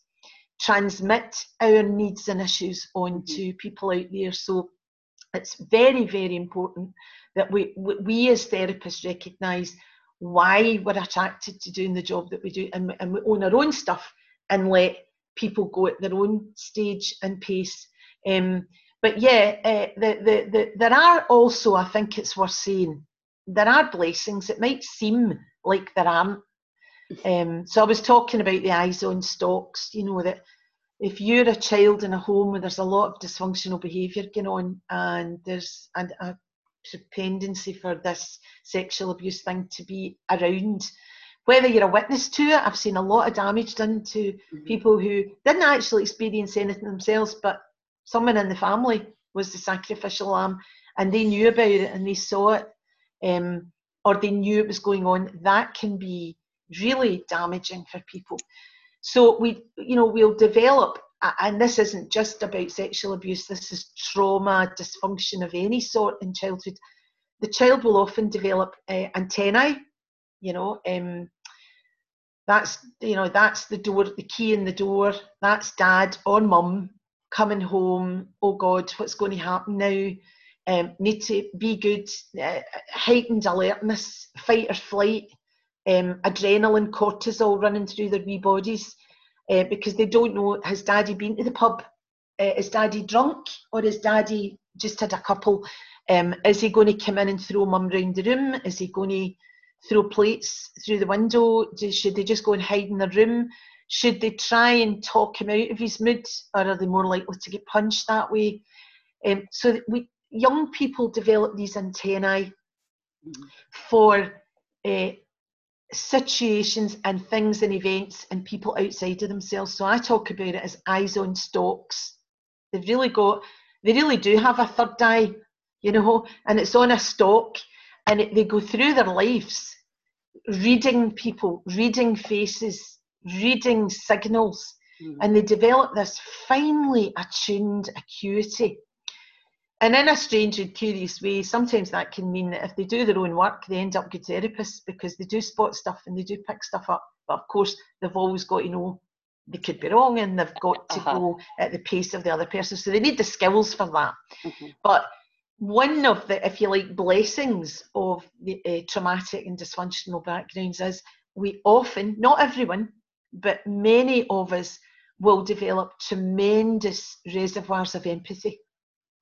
Speaker 2: transmit our needs and issues onto mm-hmm. people out there. So it's very, very important that we, we as therapists recognise why we're attracted to doing the job that we do and, and we own our own stuff and let people go at their own stage and pace. Um, but yeah, uh, the, the, the, there are also, I think it's worth saying, there are blessings. It might seem like there aren't. Um, so I was talking about the eyes on stocks, you know, that if you're a child in a home where there's a lot of dysfunctional behaviour going on and there's and a dependency for this sexual abuse thing to be around, whether you're a witness to it, I've seen a lot of damage done to mm-hmm. people who didn't actually experience anything themselves, but someone in the family was the sacrificial lamb and they knew about it and they saw it um, or they knew it was going on that can be really damaging for people. So we you know we'll develop and this isn't just about sexual abuse this is trauma dysfunction of any sort in childhood. The child will often develop uh, antennae you know um, that's you know that's the door the key in the door. That's dad or mum coming home, oh God, what's going to happen now? Um, need to be good, uh, heightened alertness, fight or flight, um, adrenaline, cortisol running through their wee bodies uh, because they don't know has daddy been to the pub? Uh, is daddy drunk or is daddy just had a couple? Um, is he going to come in and throw mum round the room? Is he going to throw plates through the window? Should they just go and hide in the room? Should they try and talk him out of his mood, or are they more likely to get punched that way? Um, so we young people develop these antennae for uh, situations and things and events and people outside of themselves. So I talk about it as eyes on stalks. They've really got, they really do have a third eye, you know, and it's on a stalk, and it, they go through their lives reading people, reading faces, reading signals mm. and they develop this finely attuned acuity. And in a strange and curious way, sometimes that can mean that if they do their own work, they end up good therapists because they do spot stuff and they do pick stuff up. But of course, they've always got to know they could be wrong and they've got to uh-huh. go at the pace of the other person. So they need the skills for that. Mm-hmm. But one of the, if you like, blessings of the uh, traumatic and dysfunctional backgrounds is we often, not everyone, but many of us will develop tremendous reservoirs of empathy,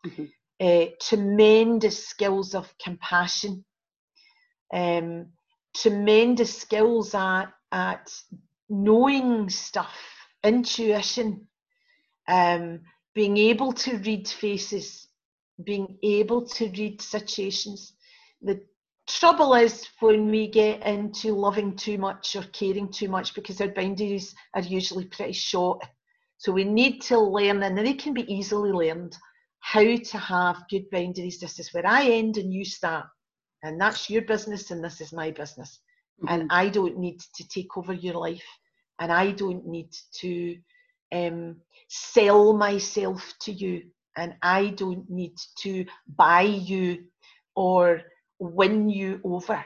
Speaker 2: mm-hmm. Uh, tremendous skills of compassion, um, tremendous skills at, at knowing stuff intuition, um, being able to read faces, being able to read situations. The trouble is when we get into loving too much or caring too much because our boundaries are usually pretty short. So we need to learn, and they can be easily learned, how to have good boundaries. This is where I end and you start. And that's your business, and this is my business. Mm-hmm. And I don't need to take over your life, and I don't need to um, sell myself to you, and I don't need to buy you or win you over.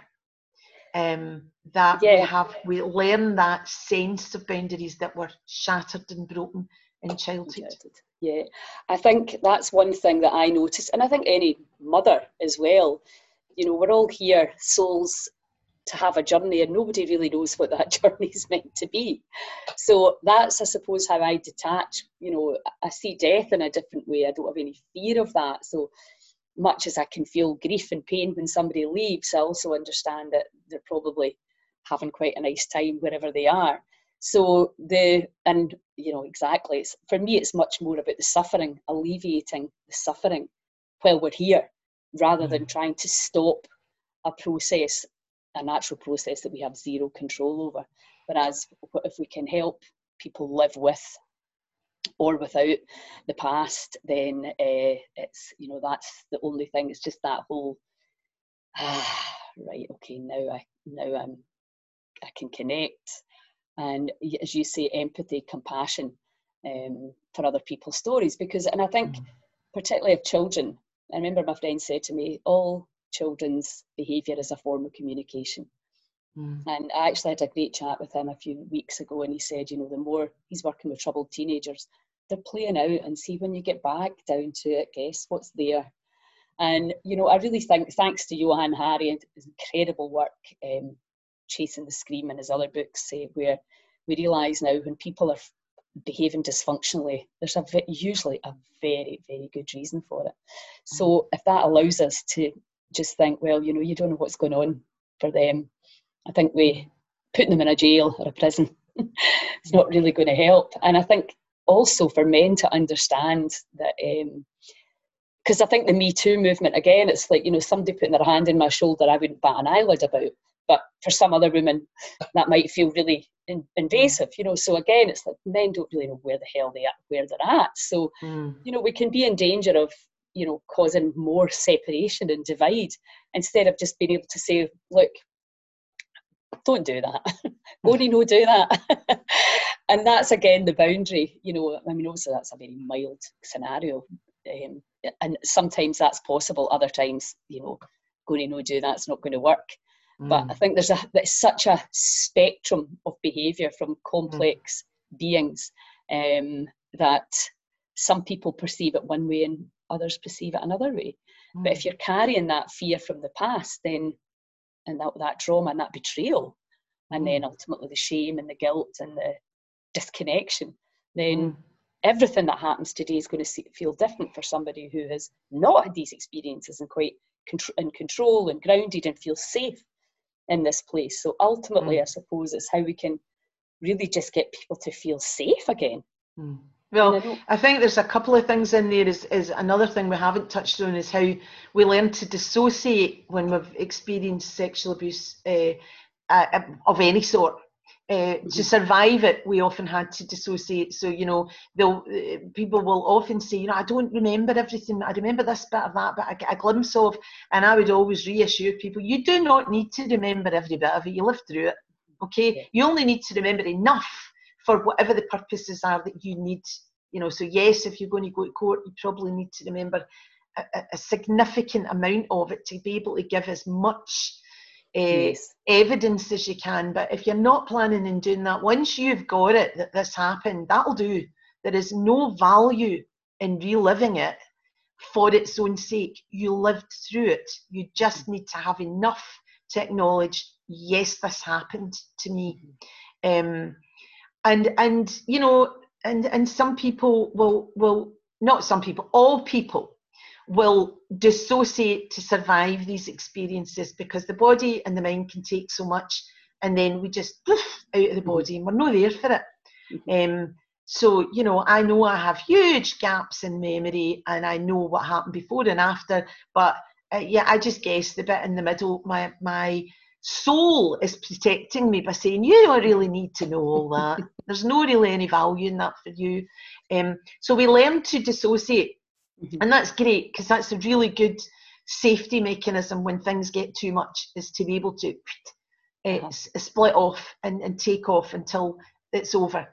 Speaker 2: Um, that yeah. we have, we learn that sense of boundaries that were shattered and broken in childhood.
Speaker 1: Yeah, I think that's one thing that I noticed, and I think any mother as well. You know, we're all here, souls to have a journey, and nobody really knows what that journey is meant to be. So that's, I suppose, how I detach. You know, I see death in a different way. I don't have any fear of that. So much as I can feel grief and pain when somebody leaves, I also understand that they're probably having quite a nice time wherever they are. So the and you know exactly it's, for me it's much more about the suffering, alleviating the suffering while we're here, rather mm. than trying to stop a process, a natural process that we have zero control over. Whereas if we can help people live with or without the past, then uh, it's you know that's the only thing. It's just that whole ah, right, okay, now I now I'm I can connect, and as you say, empathy, compassion um, for other people's stories. Because, and I think mm. particularly of children, I remember my friend said to me, all children's behaviour is a form of communication. Mm. And I actually had a great chat with him a few weeks ago, and he said, you know, the more he's working with troubled teenagers, they're playing out and see when you get back down to it, guess what's there. And you know, I really think thanks to Johann Hari and his incredible work, um, Chasing the Scream and his other books say where we realise now when people are behaving dysfunctionally, there's a usually a very very good reason for it. So mm. if that allows us to just think, well, you know, you don't know what's going on for them, I think we putting them in a jail or a prison it's not really going to help. And I think also for men to understand that Um, because I think the Me Too movement again, it's like you know somebody putting their hand in my shoulder, I wouldn't bat an eyelid about. But for some other women, that might feel really in, invasive, you know. So again, it's like men don't really know where the hell they are, where they're at. So mm. you know, we can be in danger of you know causing more separation and divide instead of just being able to say, look, don't do that. Only no do that. and that's again the boundary. You know, I mean, obviously that's a very mild scenario, um, and sometimes that's possible. Other times, you know, going to no do that's not going to work. Mm. But I think there's a there's such a spectrum of behaviour from complex mm. beings um, that some people perceive it one way and others perceive it another way. Mm. But if you're carrying that fear from the past, then and that, that trauma and that betrayal, and then mm. ultimately the shame and the guilt and the disconnection, then mm. everything that happens today is going to see, feel different for somebody who has not had these experiences and quite in control and grounded and feels safe in this place. So ultimately, mm. I suppose it's how we can really just get people to feel safe again.
Speaker 2: Mm. Well, I, I, think there's a couple of things in there. Is, is another thing we haven't touched on is how we learn to dissociate when we've experienced sexual abuse uh, uh, of any sort. Uh, mm-hmm. To survive it, we often had to dissociate. So you know, they'll uh, people will often say, you know, I don't remember everything. I remember this bit of that, but I get a glimpse of. And I would always reassure people, you do not need to remember every bit of it. You lived through it. Okay, yeah. you only need to remember enough for whatever the purposes are that you need. You know, so yes, if you're going to go to court, you probably need to remember a, a significant amount of it to be able to give as much uh, evidence as you can. But if you're not planning on doing that, once you've got it that this happened, that'll do. There is no value in reliving it for its own sake. You lived through it. You just need to have enough to acknowledge, yes, this happened to me. Um, and and you know and and some people will will not some people all people will dissociate to survive these experiences because the body and the mind can take so much and then we just poof, out of the mm-hmm. body and we're not there for it mm-hmm. um, So, you know, I know I have huge gaps in memory and I know what happened before and after, but uh, yeah, I just guess the bit in the middle, my, my soul is protecting me by saying, you don't really need to know all that. There's no really any value in that for you. Um, so we learn to dissociate. Mm-hmm. And that's great because that's a really good safety mechanism when things get too much is to be able to uh, uh-huh. split off and, and take off until it's over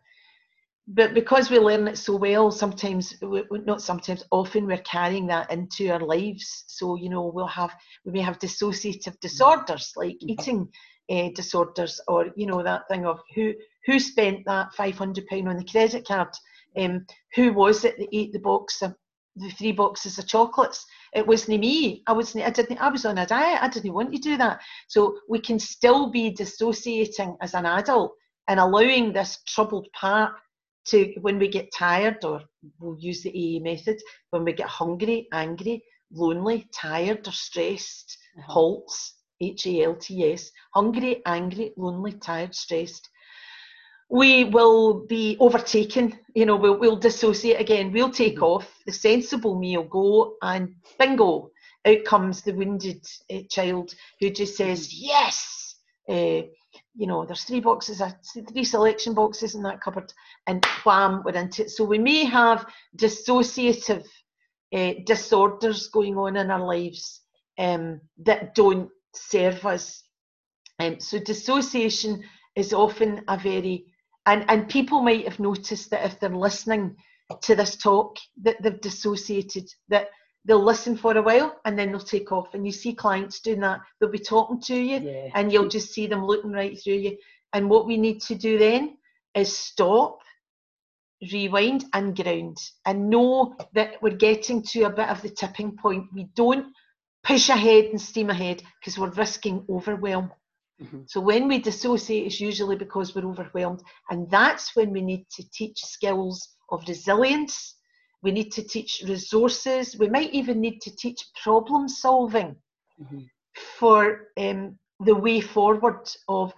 Speaker 2: but because we learn it so well, sometimes not sometimes, often we're carrying that into our lives. So you know we'll have we may have dissociative disorders like mm-hmm. eating uh, disorders, or you know that thing of who who spent that five hundred pound on the credit card, um, who was it that ate the box of the three boxes of chocolates. It wasn't me. I wasn't. I didn't. I was on a diet. I didn't want to do that. So we can still be dissociating as an adult and allowing this troubled part to when we get tired, or we'll use the AA method, when we get hungry, angry, lonely, tired, or stressed, uh-huh. halts, H A L T S, hungry, angry, lonely, tired, stressed. We will be overtaken, you know, we'll, we'll dissociate again, we'll take mm-hmm. off, the sensible me will go, and bingo, out comes the wounded uh, child who just says, mm-hmm. yes, uh, you know, there's three boxes, three selection boxes in that cupboard, and wham, we're into it. So we may have dissociative uh, disorders going on in our lives um, that don't serve us. Um, so dissociation is often a very, and, and people might have noticed that if they're listening to this talk, that they've dissociated, that they'll listen for a while and then they'll take off. And you see clients doing that. They'll be talking to you yeah. and you'll just see them looking right through you. And what we need to do then is stop, rewind, and ground and know that we're getting to a bit of the tipping point. We don't push ahead and steam ahead because we're risking overwhelm. Mm-hmm. So when we dissociate, it's usually because we're overwhelmed. And that's when we need to teach skills of resilience we need to teach resources. We might even need to teach problem solving mm-hmm. for um, the way forward of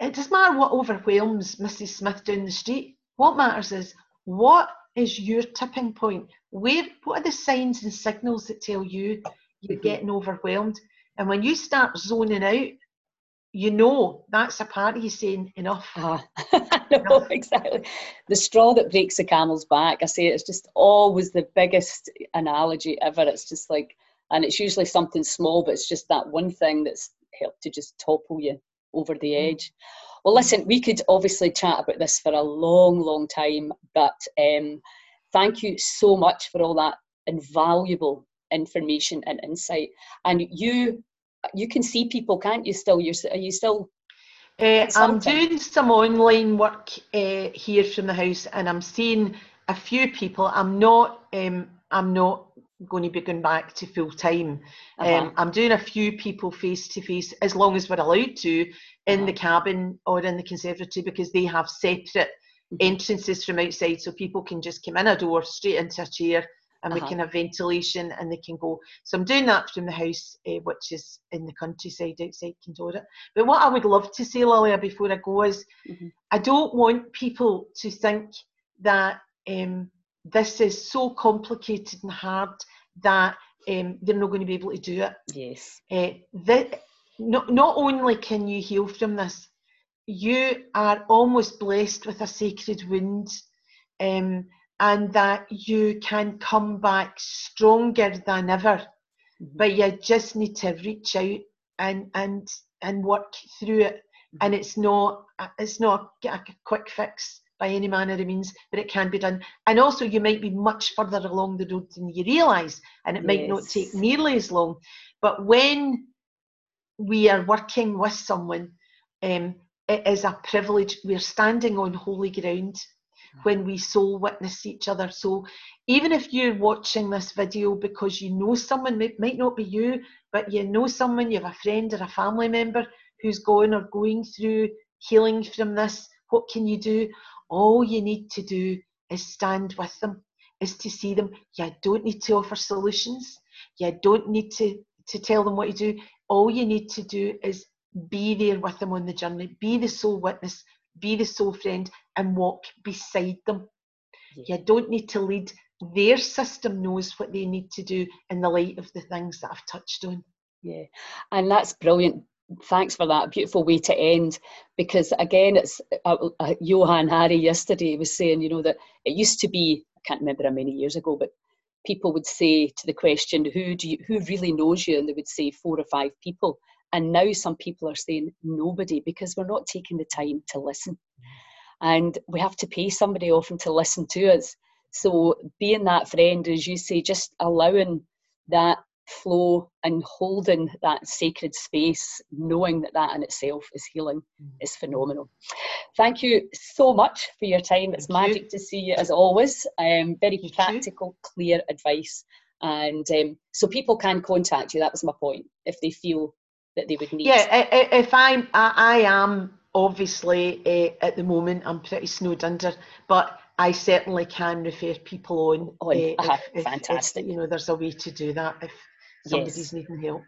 Speaker 2: it doesn't matter what overwhelms Mrs. Smith down the street. What matters is what is your tipping point? Where what are the signs and signals that tell you you're mm-hmm. getting overwhelmed? And when you start zoning out, you know that's a part of you saying enough.
Speaker 1: Uh, no, exactly. The straw that breaks the camel's back. I say it's just always the biggest analogy ever. It's just like, and it's usually something small, but it's just that one thing that's helped to just topple you over the mm. edge. Well, listen, we could obviously chat about this for a long, long time, but um, thank you so much for all that invaluable information and insight. And you you can see people, can't you? Still, you're are you still?
Speaker 2: Uh, I'm doing some online work uh, here from the house, and I'm seeing a few people. I'm not. Um, I'm not going to be going back to full time. Uh-huh. Um, I'm doing a few people face to face, as long as we're allowed to, in uh-huh. the cabin or in the conservatory, because they have separate mm-hmm. entrances from outside, so people can just come in a door straight into a chair and uh-huh. we can have ventilation and they can go. So I'm doing that from the house, uh, which is in the countryside outside Kildora. But what I would love to say, Lilia, before I go is mm-hmm. I don't want people to think that um, this is so complicated and hard that um, they're not going to be able to do it.
Speaker 1: Yes.
Speaker 2: Uh, that, not, not only can you heal from this, you are almost blessed with a sacred wound. Um, and that you can come back stronger than ever. Mm-hmm. But you just need to reach out and and and work through it. Mm-hmm. And it's not it's not a quick fix by any manner of means, but it can be done. And also, you might be much further along the road than you realise, and it yes. might not take nearly as long. But when we are working with someone, um, it is a privilege. We're standing on holy ground when we soul witness each other. So even if you're watching this video because you know someone, it might not be you, but you know someone, you have a friend or a family member who's going or going through healing from this, what can you do? All you need to do is stand with them, is to see them. You don't need to offer solutions. You don't need to, to tell them what to do. All you need to do is be there with them on the journey, be the soul witness, be the soul friend, and walk beside them. Yeah. You don't need to lead. Their system knows what they need to do in the light of the things that I've touched on.
Speaker 1: Yeah, and that's brilliant. Thanks for that beautiful way to end. Because again, it's uh, uh, Johann Hari yesterday was saying, you know, that it used to be I can't remember how many years ago, but people would say to the question, "Who do you, who really knows you?" and they would say four or five people. And now some people are saying nobody because we're not taking the time to listen. And we have to pay somebody often to listen to us. So being that friend, as you say, just allowing that flow and holding that sacred space, knowing that that in itself is healing, mm. is phenomenal. Thank you so much for your time. It's Thank magic you. to see you as always. Um, very Thank practical, you. clear advice. And um, so people can contact you. That was my point. If they feel that they would need.
Speaker 2: Yeah, if I'm, I, I am obviously uh, at the moment I'm pretty snowed under, but I certainly can refer people on.
Speaker 1: on. Uh, uh-huh. if,
Speaker 2: Fantastic. If, you know, there's a way to do that if somebody's yes. needing help.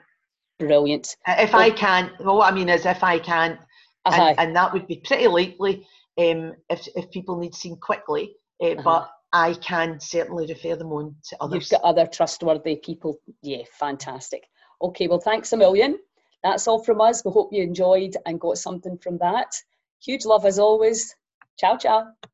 Speaker 1: Brilliant.
Speaker 2: Uh, if well, I can't, well, what I mean is if I can't, uh-huh. and, and, that would be pretty likely um, if, if people need seen quickly, uh, uh-huh. but I can certainly refer them on to others.
Speaker 1: You've got other trustworthy people. Yeah, fantastic. Okay, well, thanks a million. That's all from us. We hope you enjoyed and got something from that. Huge love as always. Ciao, ciao.